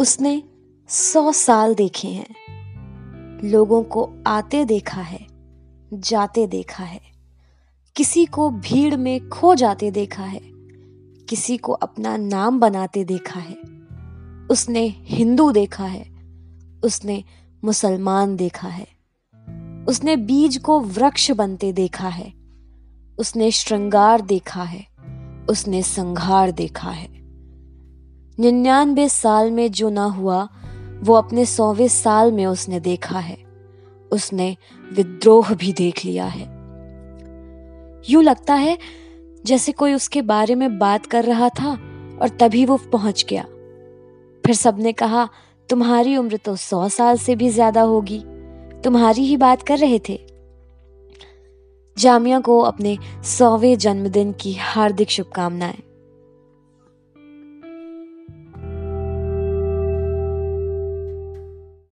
उसने सौ साल देखे हैं। लोगों को आते देखा है, जाते देखा है। किसी को भीड़ में खो जाते देखा है, किसी को अपना नाम बनाते देखा है। उसने हिंदू देखा है, उसने मुसलमान देखा है। उसने बीज को वृक्ष बनते देखा है, उसने श्रृंगार देखा है, उसने संघार देखा है। निन्यानवे साल में जो ना हुआ, वो अपने सौवे साल में उसने देखा है। उसने विद्रोह भी देख लिया है। यूँ लगता है जैसे कोई उसके बारे में बात कर रहा था और तभी वो पहुँच गया। फिर सबने कहा, तुम्हारी उम्र तो सौ साल से भी ज़्यादा होगी। तुम्हारी ही बात कर रहे थे। जामिया को अपने सौवे जन्मदिन की हार्दिक शुभकामनाएँ।